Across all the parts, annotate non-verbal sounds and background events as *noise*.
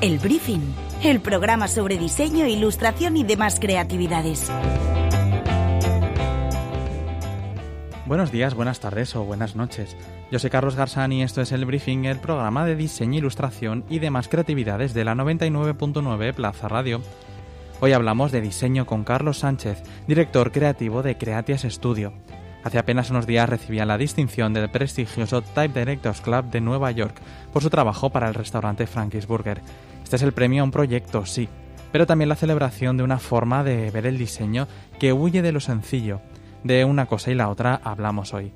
El Briefing, el programa sobre diseño, ilustración y demás creatividades. Buenos días, buenas tardes o buenas noches. Yo soy Carlos Garzán y esto es El Briefing, el programa de diseño, ilustración y demás creatividades de la 99.9 Plaza Radio. Hoy hablamos de diseño con Carlos Sánchez, director creativo de Creatias Studio. Hace apenas unos días recibía la distinción del prestigioso Type Directors Club de Nueva York por su trabajo para el restaurante Frankie's Burger. Este es el premio a un proyecto, sí, pero también la celebración de una forma de ver el diseño que huye de lo sencillo. De una cosa y la otra hablamos hoy.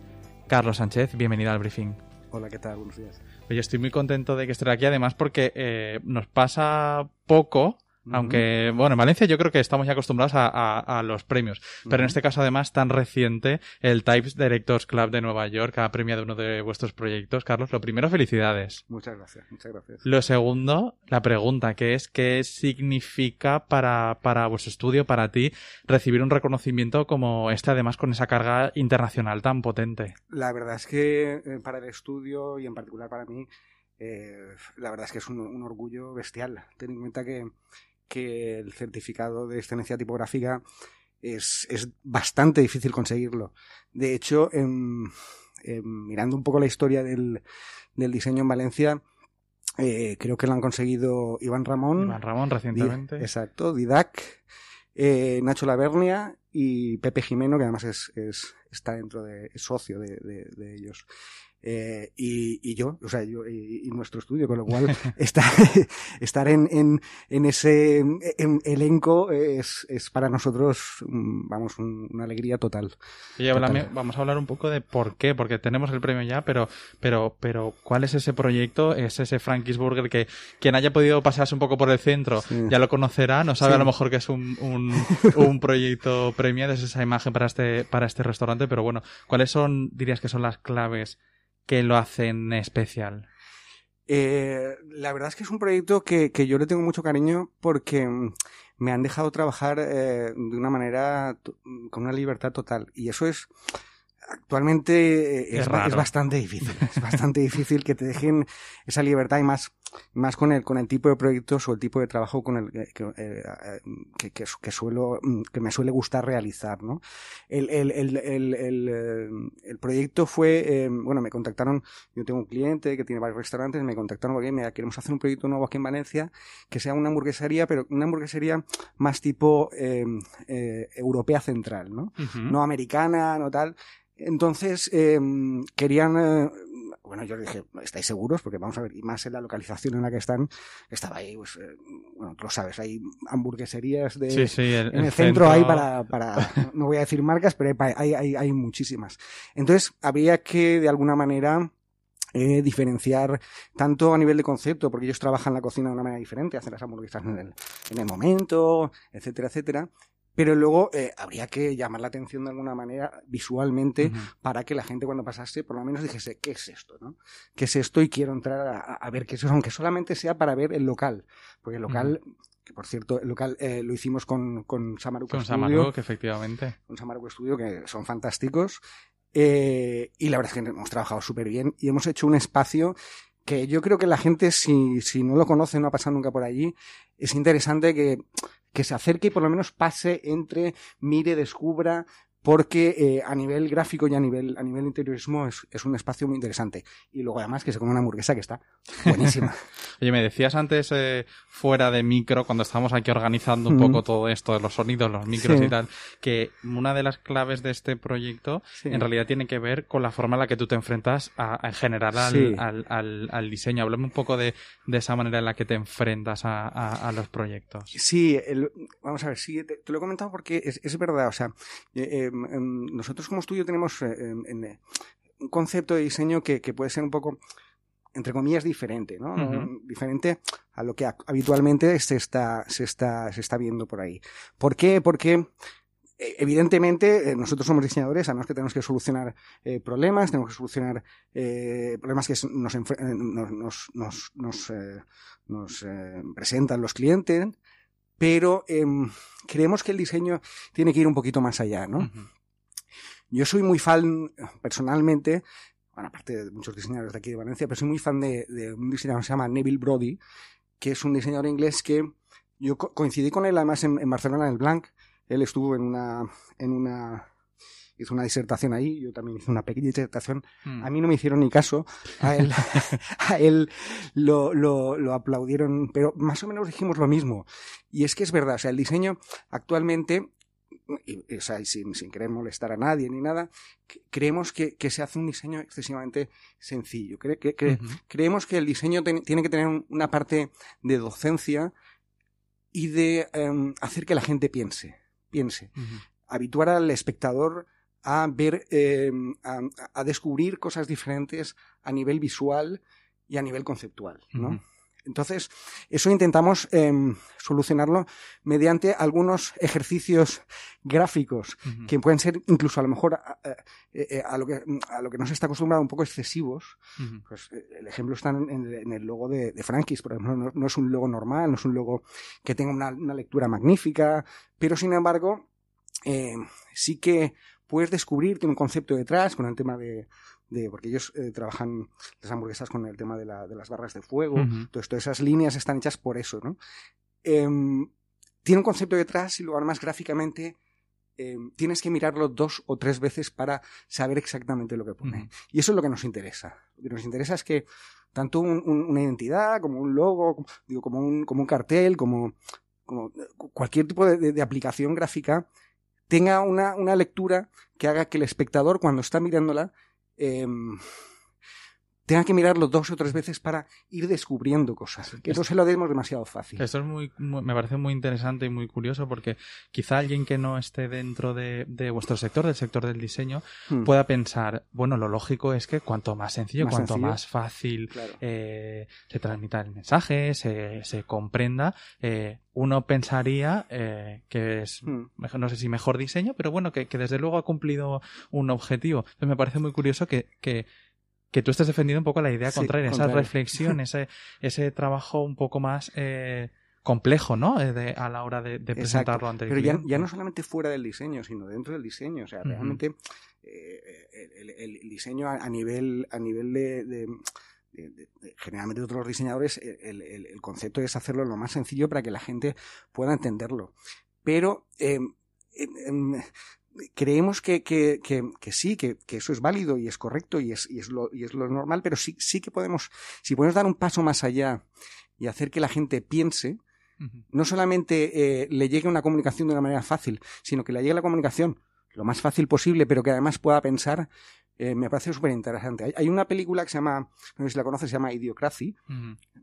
Carlos Sánchez, bienvenido al briefing. Hola, ¿qué tal? Buenos días. Oye, estoy muy contento de que estés aquí, además porque eh, nos pasa poco aunque, bueno, en Valencia yo creo que estamos ya acostumbrados a, los premios. Pero en este caso, además, tan reciente, el Types Directors Club de Nueva York ha premiado uno de vuestros proyectos. Carlos, lo primero, felicidades. Muchas gracias, muchas gracias. Lo segundo, la pregunta, que es qué significa para, para vuestro estudio, para ti, recibir un reconocimiento como este, además con esa carga internacional tan potente. La verdad es que eh, para el estudio y en particular para mí, eh, la verdad es que es un, un orgullo bestial. Ten en cuenta que que el certificado de excelencia tipográfica es, bastante difícil conseguirlo. De hecho, mirando un poco la historia del, diseño en Valencia, eh, creo que lo han conseguido Iván Ramón. Iván Ramón recientemente. exacto, Didac, eh, Nacho Lavernia y Pepe Jimeno, que además es, está dentro de, es socio de, de ellos. Eh, y, yo, o sea, yo y, nuestro estudio, con lo cual *laughs* estar, estar en, en, en ese elenco es, es, para nosotros, mm, vamos, una alegría total. Y vamos a hablar un poco de por qué, porque tenemos el premio ya, pero, pero, pero ¿cuál es ese proyecto? Es ese Frankie's Burger que quien haya podido pasarse un poco por el centro ya lo conocerá, no sabe a lo mejor que es un, un, un proyecto premiado, es esa imagen para este, para este restaurante, pero bueno, ¿cuáles son, dirías que son las claves? Que lo hacen especial? Eh, la verdad es que es un proyecto que, yo le tengo mucho cariño porque mm, me han dejado trabajar eh, de una manera con una libertad total. Y eso es actualmente eh, es, bastante difícil. Es bastante difícil que te dejen esa libertad y más, más con el, con el tipo de proyectos o el tipo de trabajo con el que, eh, que, que, suelo, mm, que me suele gustar realizar, ¿no? El, el, el, el, eh, el proyecto fue, bueno, me contactaron, yo tengo un cliente que tiene varios restaurantes, me contactaron porque mira, queremos hacer un proyecto nuevo aquí en Valencia que sea una hamburguesería, pero una hamburguesería más tipo europea central, ¿no? No americana, no tal. Entonces, querían, eh, bueno, yo dije, ¿estáis seguros? Porque vamos a ver, y más en la localización en la que están, estaba ahí, pues, eh, bueno, tú lo sabes, hay hamburgueserías de, en el, centro, hay para, para, no voy a decir marcas, pero hay, hay, hay, muchísimas. Entonces, había que, de alguna manera, eh, diferenciar tanto a nivel de concepto, porque ellos trabajan la cocina de una manera diferente, hacen las hamburguesas en el, en el momento, etcétera, etcétera, pero luego eh, habría que llamar la atención de alguna manera visualmente para que la gente cuando pasase por lo menos dijese, ¿qué es esto? ¿no? ¿Qué es esto? Y quiero entrar a, ver qué es eso, aunque solamente sea para ver el local. Porque el local, que por cierto, el local eh, lo hicimos con, con Samaruco Con Samaruco, efectivamente. Con Samaruco Studio, que son fantásticos. Eh, y la verdad es que hemos trabajado súper bien y hemos hecho un espacio que yo creo que la gente, si, si no lo conoce, no ha pasado nunca por allí, es interesante que que se acerque y por lo menos pase entre, mire, descubra, porque eh, a nivel gráfico y a nivel, a nivel interiorismo es, es, un espacio muy interesante. Y luego además que se come una hamburguesa que está buenísima. *laughs* Oye, me decías antes eh, fuera de micro, cuando estábamos aquí organizando un poco todo esto de los sonidos, los micros y tal, que una de las claves de este proyecto en realidad tiene que ver con la forma en la que tú te enfrentas a, en general al, al, al, diseño. Háblame un poco de, de, esa manera en la que te enfrentas a, a los proyectos. Sí, vamos a ver, sí, te, lo he comentado porque es, es verdad, o sea, eh, nosotros como estudio tenemos eh, em, eh, un concepto de diseño que, puede ser un poco entre comillas, diferente, ¿no? Diferente a lo que habitualmente se está, se está, se está viendo por ahí. ¿Por qué? Porque eh, evidentemente nosotros somos diseñadores, además que tenemos que solucionar problemas, tenemos que solucionar problemas que nos, nos, nos, nos, nos presentan los clientes, pero creemos que el diseño tiene que ir un poquito más allá, ¿no? Yo soy muy fan, personalmente, bueno, aparte de muchos diseñadores de aquí de Valencia, pero soy muy fan de, un diseñador que se llama Neville Brody, que es un diseñador inglés que yo coincidí con él además en, Barcelona, en el Blanc. Él estuvo en una, en una hizo una disertación ahí, yo también hice una pequeña disertación. Hmm. A mí no me hicieron ni caso, a él, *laughs* a él lo, lo, lo, aplaudieron, pero más o menos dijimos lo mismo. Y es que es verdad, o sea, el diseño actualmente y, o sea, sin, sin, querer molestar a nadie ni nada, creemos que, que, se hace un diseño excesivamente sencillo. que, Creemos que el diseño tiene que tener una parte de docencia y de em, hacer que la gente piense. piense. Habituar al espectador a ver, em, a, a, descubrir cosas diferentes a nivel visual y a nivel conceptual, ¿no? Entonces, eso intentamos em, solucionarlo mediante algunos ejercicios gráficos que pueden ser incluso a lo mejor a, eh, lo, que, a lo que no se está acostumbrado un poco excesivos. Pues eh, el ejemplo está en, el logo de, de Frankis, por ejemplo, no, es un logo normal, no es un logo que tenga una, lectura magnífica, pero sin embargo, eh, sí que puedes descubrir, tiene un concepto detrás con el tema de, porque ellos eh, trabajan las hamburguesas con el tema de, las barras de fuego, todas esas líneas están hechas por eso, ¿no? Em, tiene un concepto detrás y luego además gráficamente em, tienes que mirarlo dos o tres veces para saber exactamente lo que pone. Y eso es lo que nos interesa. Lo que nos interesa es que tanto una identidad como un logo, digo, como un, como un cartel, como, como cualquier tipo de, aplicación gráfica tenga una, una lectura que haga que el espectador cuando está mirándola eh, tenga que mirarlo dos o tres veces para ir descubriendo cosas. Que no se lo demos demasiado fácil. Esto es muy, me parece muy interesante y muy curioso porque quizá alguien que no esté dentro de, vuestro sector, del sector del diseño, hmm. pueda pensar, bueno, lo lógico es que cuanto más sencillo, cuanto más fácil eh, se transmita el mensaje, se, se comprenda, eh, uno pensaría eh, que es, hmm. no sé si mejor diseño, pero bueno, que, que, desde luego ha cumplido un objetivo. Entonces me parece muy curioso que, que que tú estés defendiendo un poco la idea contraria, esa reflexión, *laughs* ese, ese trabajo un poco más eh, complejo, ¿no? Eh, a la hora de, presentarlo ante el Pero ya, ya, no solamente fuera del diseño, sino dentro del diseño. O sea, realmente eh, el, diseño a, nivel, a nivel de, generalmente de otros diseñadores, el, el, concepto es hacerlo lo más sencillo para que la gente pueda entenderlo. Pero creemos que, que, que, sí, que, eso es válido y es correcto y es, y es, lo, y es lo normal, pero sí, sí que podemos, si podemos dar un paso más allá y hacer que la gente piense, no solamente eh, le llegue una comunicación de una manera fácil, sino que le llegue la comunicación lo más fácil posible, pero que además pueda pensar, eh, me parece súper interesante. Hay, una película que se llama, no sé si la conoces, se llama Idiocracy,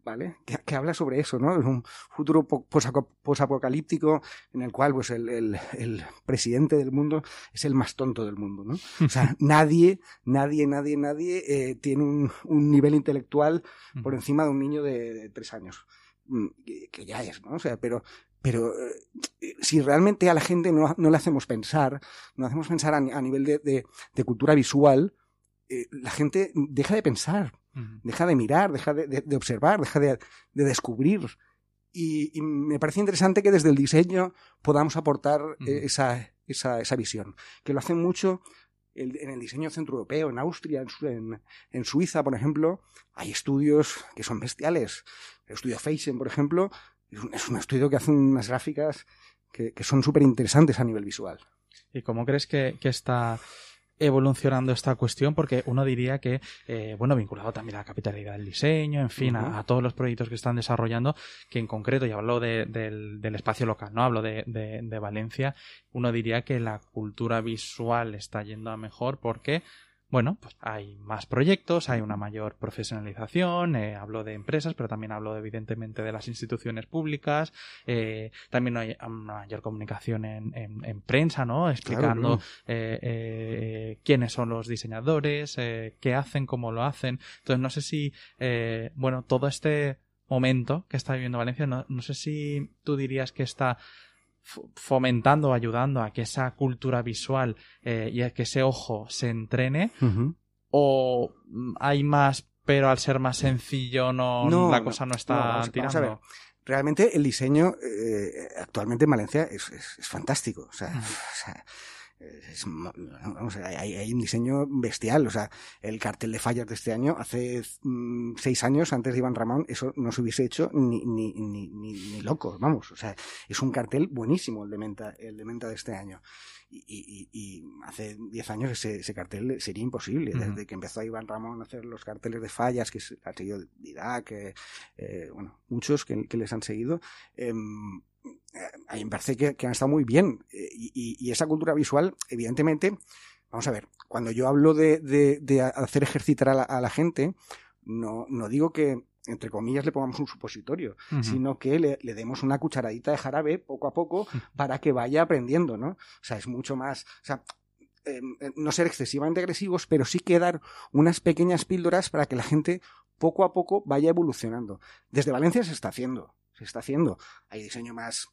¿vale? Que, habla sobre eso, ¿no? Es un futuro posapocalíptico en el cual pues el, el, presidente del mundo es el más tonto del mundo, ¿no? O sea, *laughs* nadie, nadie, nadie, nadie eh, tiene un, un, nivel intelectual por encima de un niño de, tres años mm, que, ya es, ¿no? O sea, pero, pero eh, si realmente a la gente no, no, le hacemos pensar, no hacemos pensar a, nivel de, de, cultura visual, eh, la gente deja de pensar, deja de mirar, deja de, de observar, deja de, descubrir. Y, y, me parece interesante que desde el diseño podamos aportar eh, esa, esa, esa, visión, que lo hacen mucho en el diseño centroeuropeo, en Austria, en, en, Suiza, por ejemplo, hay estudios que son bestiales. El estudio Feichen, por ejemplo, es un estudio que hace unas gráficas que, son súper interesantes a nivel visual. ¿Y cómo crees que, está evolucionando esta cuestión? Porque uno diría que, eh, bueno, vinculado también a la capitalidad del diseño, en fin, a, todos los proyectos que están desarrollando, que en concreto, y hablo del, espacio local, no hablo de, de Valencia, uno diría que la cultura visual está yendo a mejor porque bueno, pues hay más proyectos, hay una mayor profesionalización, eh, hablo de empresas, pero también hablo evidentemente de las instituciones públicas, eh, también hay una mayor comunicación en, en, prensa, ¿no? Explicando eh, eh, quiénes son los diseñadores, eh, qué hacen, cómo lo hacen. Entonces, no sé si, bueno, todo este momento que está viviendo Valencia, no, no sé si tú dirías que está fomentando, ayudando a que esa cultura visual eh, y a que ese ojo se entrene, o hay más, pero al ser más sencillo no, la cosa no, está tirando. Realmente el diseño eh, actualmente en Valencia es, fantástico. O sea, es, vamos, hay, hay, un diseño bestial. O sea, el cartel de fallas de este año, hace mm, seis años, antes de Iván Ramón, eso no se hubiese hecho ni, ni, ni, ni, ni locos, vamos. O sea, es un cartel buenísimo el de Menta, el de, Menta de este año. Y, y, y hace diez años ese, ese, cartel sería imposible. Uh -huh. Desde que empezó Iván Ramón a hacer los carteles de fallas, que ha seguido Didac, eh, eh, bueno, muchos que, que, les han seguido, eh, a mí me parece que, que han estado muy bien. Y, y, y, esa cultura visual, evidentemente, vamos a ver, cuando yo hablo de, de, de hacer ejercitar a la, a la, gente, no, no digo que, entre comillas, le pongamos un supositorio, uh -huh. sino que le, le, demos una cucharadita de jarabe poco a poco para que vaya aprendiendo, ¿no? O sea, es mucho más. O sea, eh, no ser excesivamente agresivos, pero sí que dar unas pequeñas píldoras para que la gente poco a poco vaya evolucionando. Desde Valencia se está haciendo se está haciendo. Hay diseño más,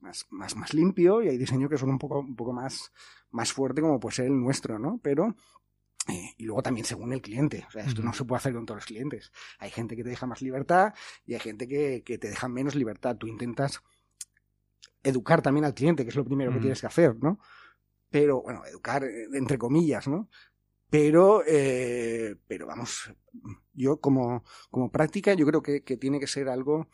más, más, más limpio y hay diseño que son un poco, un poco más, más fuerte como puede ser el nuestro, ¿no? Pero, eh, y luego también según el cliente. O sea, esto uh -huh. no se puede hacer con todos los clientes. Hay gente que te deja más libertad y hay gente que, que te deja menos libertad. Tú intentas educar también al cliente, que es lo primero uh -huh. que tienes que hacer, ¿no? Pero, bueno, educar entre comillas, ¿no? Pero, eh, pero vamos, yo como, como práctica, yo creo que, que tiene que ser algo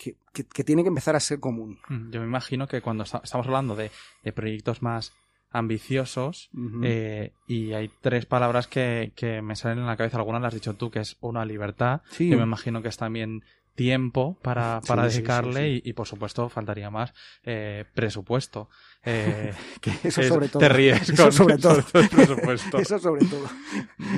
que, que, que, tiene que empezar a ser común. Yo me imagino que cuando estamos hablando de, de proyectos más ambiciosos uh -huh. eh, y hay tres palabras que, que, me salen en la cabeza, algunas las has dicho tú, que es una libertad, sí. yo me imagino que es también tiempo para, para sí, dedicarle sí, y, y, por supuesto faltaría más eh, presupuesto eh, *laughs* que eso sobre todo. *laughs* te ríes eso con, sobre todo, sobre todo presupuesto eso sobre todo.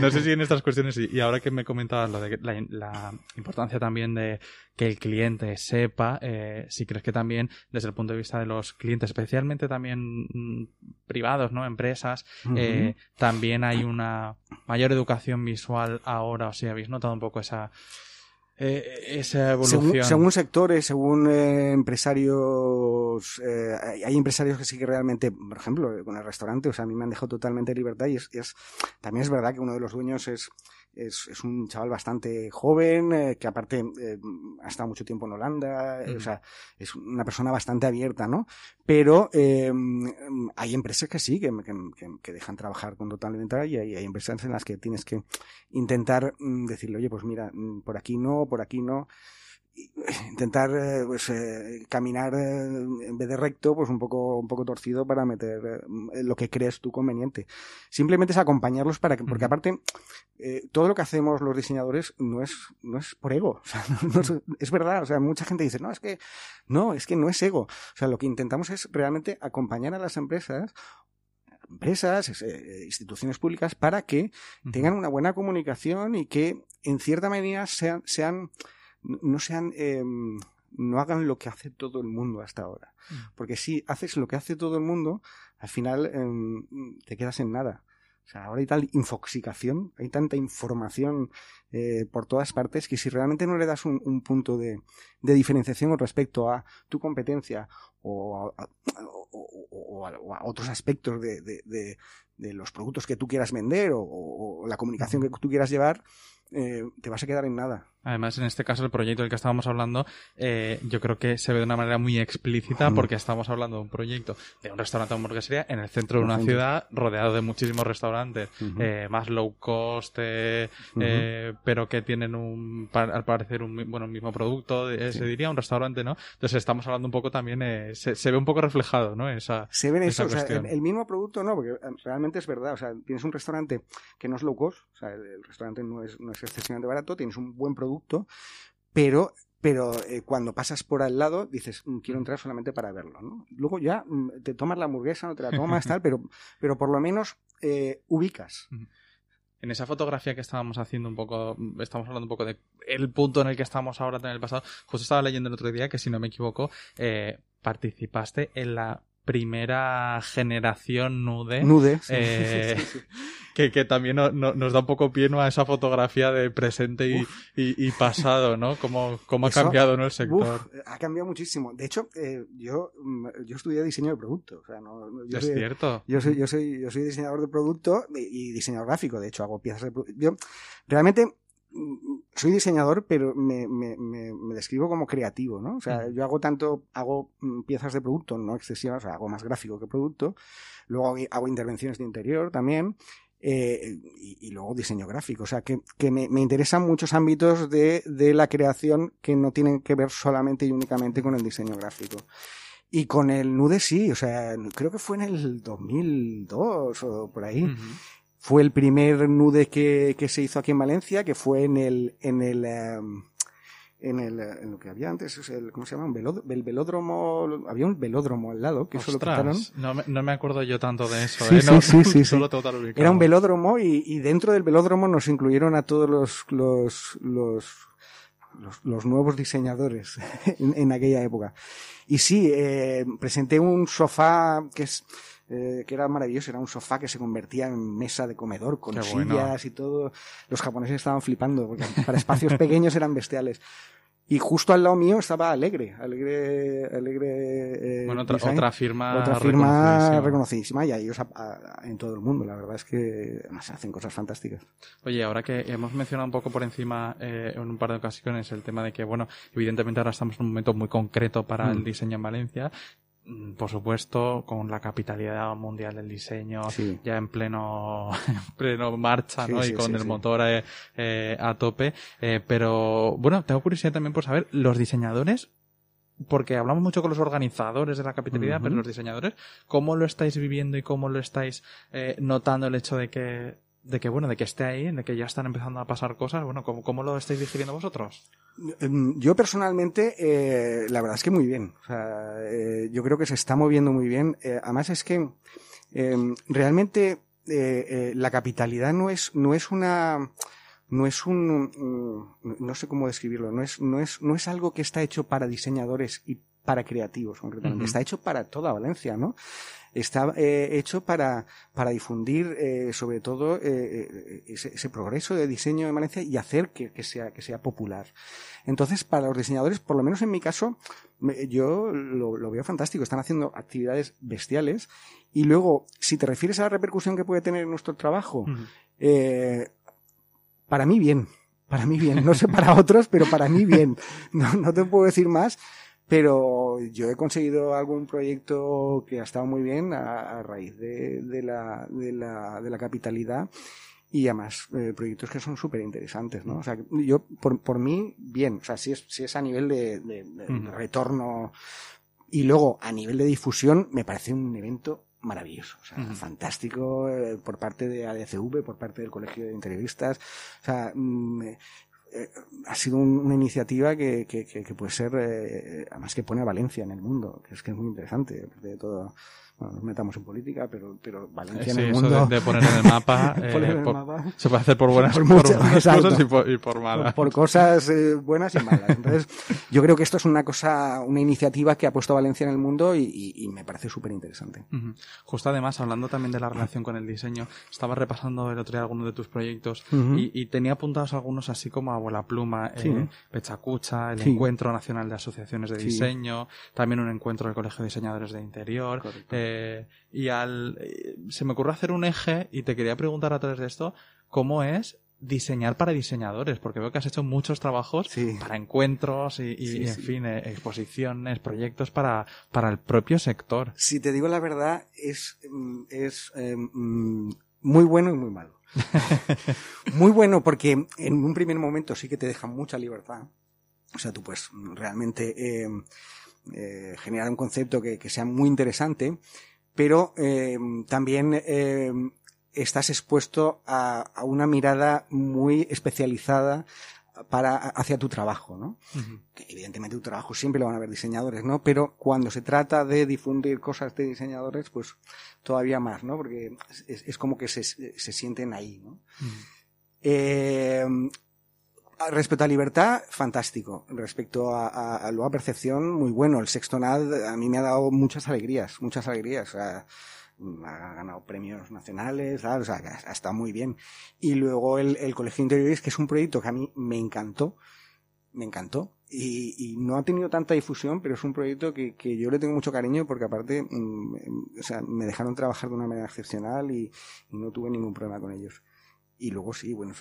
No sé si en estas cuestiones y, y ahora que me comentabas lo de la, la, importancia también de que el cliente sepa eh, si crees que también desde el punto de vista de los clientes especialmente también mm, privados no empresas uh -huh. eh, también hay una mayor educación visual ahora o si habéis notado un poco esa eh, esa evolución. Según, según sectores, según eh, empresarios, eh, hay empresarios que sí que realmente, por ejemplo, con el restaurante, o sea, a mí me han dejado totalmente libertad y es, es también es verdad que uno de los dueños es es, es un chaval bastante joven, eh, que aparte eh, ha estado mucho tiempo en Holanda, mm. o sea, es una persona bastante abierta, ¿no? Pero eh, hay empresas que sí, que, que, que, dejan trabajar con total libertad y hay, hay, empresas en las que tienes que intentar mm, decirle, oye, pues mira, mm, por aquí no, por aquí no intentar pues eh, caminar eh, en vez de recto pues un poco un poco torcido para meter eh, lo que crees tú conveniente. Simplemente es acompañarlos para que porque aparte eh, todo lo que hacemos los diseñadores no es no es por ego. *laughs* O sea, no, no, es verdad. O sea mucha gente dice no es que no es que no es ego o sea lo que intentamos es realmente acompañar a las empresas empresas, eh, instituciones públicas, para que tengan una buena comunicación y que en cierta medida sean, sean no sean eh, no hagan lo que hace todo el mundo hasta ahora. Porque si haces lo que hace todo el mundo, al final eh, te quedas en nada. O sea, ahora hay tal infoxicación, hay tanta información eh, por todas partes que si realmente no le das un, un punto de, de, diferenciación con respecto a tu competencia o a, o, o, o a otros aspectos de, de, de, los productos que tú quieras vender o, la comunicación que tú quieras llevar, eh, te vas a quedar en nada. Además, en este caso, el proyecto del que estábamos hablando, eh, yo creo que se ve de una manera muy explícita porque estamos hablando de un proyecto de un restaurante o hamburguesería en el centro de una ciudad rodeado de muchísimos restaurantes, uh -huh. eh, más low cost, eh, uh -huh. pero que tienen un, al parecer, un bueno, un mismo producto, sí. se diría, un restaurante, ¿no? Entonces estamos hablando un poco también, eh, se, se, ve un poco reflejado, ¿no? Esa, se ve eso, o sea, el, el, mismo producto, no, porque realmente es verdad, o sea, tienes un restaurante que no es low cost, o sea, el, el restaurante no es, no es excesivamente barato, tienes un buen producto, pero pero eh, cuando pasas por al lado dices mm, quiero entrar solamente para verlo ¿no? luego ya mm, te tomas la hamburguesa no te la tomas *laughs* tal pero pero por lo menos eh, ubicas. En esa fotografía que estábamos haciendo un poco, estamos hablando un poco de el punto en el que estamos ahora en el pasado, justo estaba leyendo el otro día que si no me equivoco, eh, participaste en la primera generación nude. Nude, sí, eh, *laughs* sí, sí, que, que, también no, no, nos da un poco pie a esa fotografía de presente y, y, y, pasado, ¿no? Cómo, cómo Eso, ha cambiado ¿no? el sector. Uf, ha cambiado muchísimo. De hecho, eh, yo, mm, yo estudié diseño de producto. O sea, no, yo es soy, cierto. Yo soy, yo, soy, yo soy diseñador de producto y, y diseñador gráfico. De hecho, hago piezas de producto. Yo realmente soy diseñador, pero me, me, me, describo como creativo, ¿no? O sea, yo hago tanto, hago mm, piezas de producto, no excesivas, o sea, hago más gráfico que producto, luego hago, intervenciones de interior también, eh, y, luego diseño gráfico. O sea, que, que me, me, interesan muchos ámbitos de, de la creación que no tienen que ver solamente y únicamente con el diseño gráfico. Y con el Nude sí, o sea, creo que fue en el 2002 o por ahí. Fue el primer nude que, que, se hizo aquí en Valencia, que fue en el, en el, em, en el, en lo que había antes, ¿cómo se llama? Un velódromo, el velódromo, había un velódromo al lado, que eso lo quitaron. No me, no me acuerdo yo tanto de eso, sí, ¿eh? sí, sí, sí, *laughs* sí. Era un velódromo y, y, dentro del velódromo nos incluyeron a todos los, los, los, los, los nuevos diseñadores *laughs* en, en, aquella época. Y sí, eh, presenté un sofá que es, eh, que era maravilloso, era un sofá que se convertía en mesa de comedor con sillas y todo. Los japoneses estaban flipando porque para espacios pequeños eran bestiales. Y justo al lado mío estaba Alegre, Alegre, Alegre. Eh, bueno, otra, otra, firma. Otra firma reconocidísima, y ellos en todo el mundo. La verdad es que además hacen cosas fantásticas. Oye, ahora que hemos mencionado un poco por encima eh, en un par de ocasiones el tema de que, bueno, evidentemente ahora estamos en un momento muy concreto para el mm. diseño en Valencia por supuesto, con la capitalidad mundial del diseño ya en pleno, *laughs* en pleno marcha, ¿no? y con el motor eh, eh, a tope. Eh, pero, bueno, tengo curiosidad también por saber, los diseñadores, porque hablamos mucho con los organizadores de la capitalidad, pero los diseñadores, ¿cómo lo estáis viviendo y cómo lo estáis notando el hecho de que de que bueno, de que esté ahí, de que ya están empezando a pasar cosas, bueno, ¿cómo, cómo lo estáis digiriendo vosotros? Em, yo personalmente, eh, la verdad es que muy bien. O sea, eh, yo creo que se está moviendo muy bien. Eh, además es que em, realmente la capitalidad no es, no es una, no es un, no sé cómo describirlo, no es, no es, no es algo que está hecho para diseñadores y para creativos concretamente, está hecho para toda Valencia, ¿no? Está eh, hecho para, para difundir eh, sobre todo eh, ese, ese, progreso de diseño en Valencia y hacer que, que, sea, que sea popular. Entonces, para los diseñadores, por lo menos en mi caso, yo lo, lo veo fantástico. Están haciendo actividades bestiales. Y luego, si te refieres a la repercusión que puede tener en nuestro trabajo, para mí bien. Para mí bien. No sé para otros, pero para mí bien. No, no te puedo decir más pero yo he conseguido algún proyecto que ha estado muy bien a, raíz de, de, la, de, la, de la capitalidad y además eh, proyectos que son súper interesantes, ¿no? O sea, yo, por, por mí, bien, o sea, si es, si es a nivel de, de, retorno y luego a nivel de difusión, me parece un evento maravilloso, o sea, fantástico eh, por parte de ADCV, por parte del Colegio de Interioristas, o sea, mm, eh, ha sido una iniciativa que, que, que, puede ser, eh, además que pone a Valencia en el mundo, que es que es muy interesante, de todo, bueno, nos metamos en política, pero, pero Valencia en el mundo. de, poner en el mapa, *laughs* eh, se puede hacer por buenas, *laughs* por cosas y por, y por, malas. Por, cosas eh, buenas y malas. Entonces, yo creo que esto es una cosa, una iniciativa que ha puesto Valencia en el mundo y, y, me parece súper interesante. Justo además, hablando también de la relación con el diseño, estaba repasando el otro día algunos de tus proyectos y, y, tenía apuntados algunos así como Abuela Pluma, eh, Pechacucha, el Encuentro Nacional de Asociaciones de Diseño, también un encuentro del Colegio de Diseñadores de Interior. Eh, y al, eh, se me ocurrió hacer un eje y te quería preguntar a través de esto, ¿cómo es diseñar para diseñadores? Porque veo que has hecho muchos trabajos para encuentros y, en fin, eh, exposiciones, proyectos para, para el propio sector. Si te digo la verdad, es, mm, es mm, muy bueno y muy malo. *laughs* muy bueno porque en un primer momento sí que te deja mucha libertad. O sea, tú pues realmente eh, generar un concepto que, que, sea muy interesante, pero eh, también eh, estás expuesto a, a, una mirada muy especializada para hacia tu trabajo, ¿no? Que evidentemente tu trabajo siempre lo van a ver diseñadores, ¿no? Pero cuando se trata de difundir cosas de diseñadores, pues todavía más, ¿no? Porque es, es como que se, se, sienten ahí, ¿no? eh, Respecto a libertad, fantástico. Respecto a, a, a percepción, muy bueno. El Sextonal a mí me ha dado muchas alegrías, muchas alegrías. Sea, ha ganado premios nacionales, sea, ha estado muy bien. Y luego el, Colegio Interiores, que es un proyecto que a mí me encantó, me encantó. Y, y, no ha tenido tanta difusión, pero es un proyecto que, yo le tengo mucho cariño porque aparte, mm, o sea, me dejaron trabajar de una manera excepcional y no tuve ningún problema con ellos Y luego sí, bueno,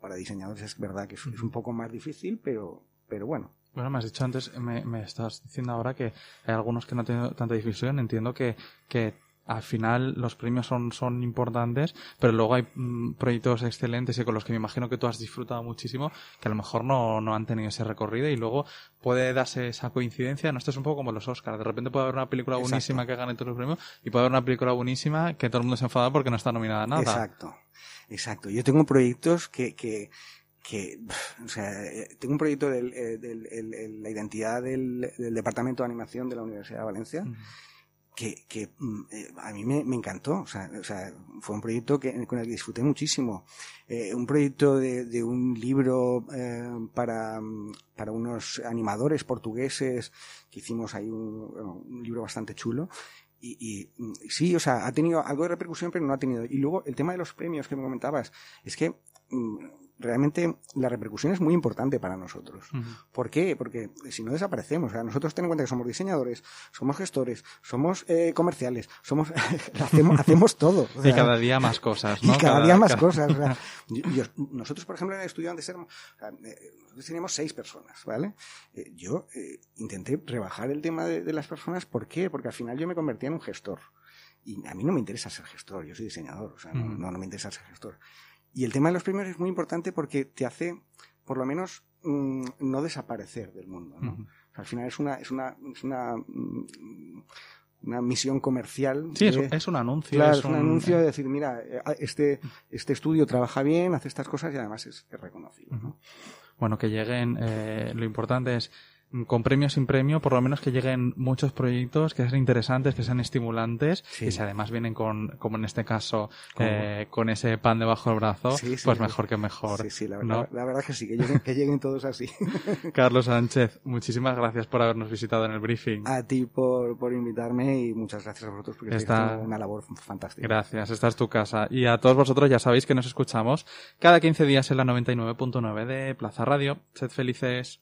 para diseñadores es verdad que es, un poco más difícil, pero, pero bueno. Bueno, me has dicho antes, me, me estás diciendo ahora que hay algunos que no tienen tanta difusión. Entiendo que, que al final los premios son, son importantes, pero luego hay mm, proyectos excelentes y con los que me imagino que tú has disfrutado muchísimo, que a lo mejor no, no han tenido ese recorrido y luego puede darse esa coincidencia. No, esto es un poco como los Oscars. De repente puede haber una película buenísima que gane todos los premios y puede haber una película buenísima que todo el mundo se enfada porque no está nominada a nada. Exacto, exacto. Yo tengo proyectos que, que, que o sea, tengo un proyecto de eh, la identidad del, Departamento de Animación de la Universidad de Valencia que, que mm, eh, a mí me, me encantó. O sea, o sea, fue un proyecto que, con el que disfruté muchísimo. Eh, un proyecto de, de un libro eh, para, para unos animadores portugueses que hicimos ahí un, un libro bastante chulo. Y, y, mm, sí, o sea, ha tenido algo de repercusión, pero no ha tenido. Y luego el tema de los premios que me comentabas, es que mm, realmente la repercusión es muy importante para nosotros. ¿Por qué? Porque si no desaparecemos, o sea, nosotros tenemos en cuenta que somos diseñadores, somos gestores, somos eh, comerciales, somos *laughs* hacemos, *laughs* hacemos todo. y cada día más cosas, ¿no? Y cada, día más cosas. *laughs* nosotros, por ejemplo, en el estudio antes éramos, eh, nosotros teníamos seis personas, ¿vale? Eh, yo intenté rebajar el tema de, las personas, ¿por qué? Porque al final yo me convertía en un gestor. Y a mí no me interesa ser gestor, yo soy diseñador, o sea, no, no me interesa ser gestor. Y el tema de los premios es muy importante porque te hace, por lo menos, mm, no desaparecer del mundo. ¿no? al final es una, es una, es una, mm, una misión comercial. Sí, es, un anuncio. Claro, es un, anuncio de decir, mira, eh, este, este estudio trabaja bien, hace estas cosas y además es, reconocido. ¿no? Bueno, que lleguen, eh, lo importante es con premio sin premio, por lo menos que lleguen muchos proyectos que sean interesantes, que sean estimulantes y si además vienen con, como en este caso, eh, con ese pan debajo del brazo, pues mejor que mejor. Sí, sí, la verdad, la verdad que sí, que lleguen, que lleguen todos así. *laughs* Carlos Sánchez, muchísimas gracias por habernos visitado en el briefing. A ti por, por invitarme y muchas gracias a vosotros porque Está... una labor fantástica. Gracias, esta es tu casa. Y a todos vosotros ya sabéis que nos escuchamos cada 15 días en la 99.9 de Plaza Radio. Sed felices.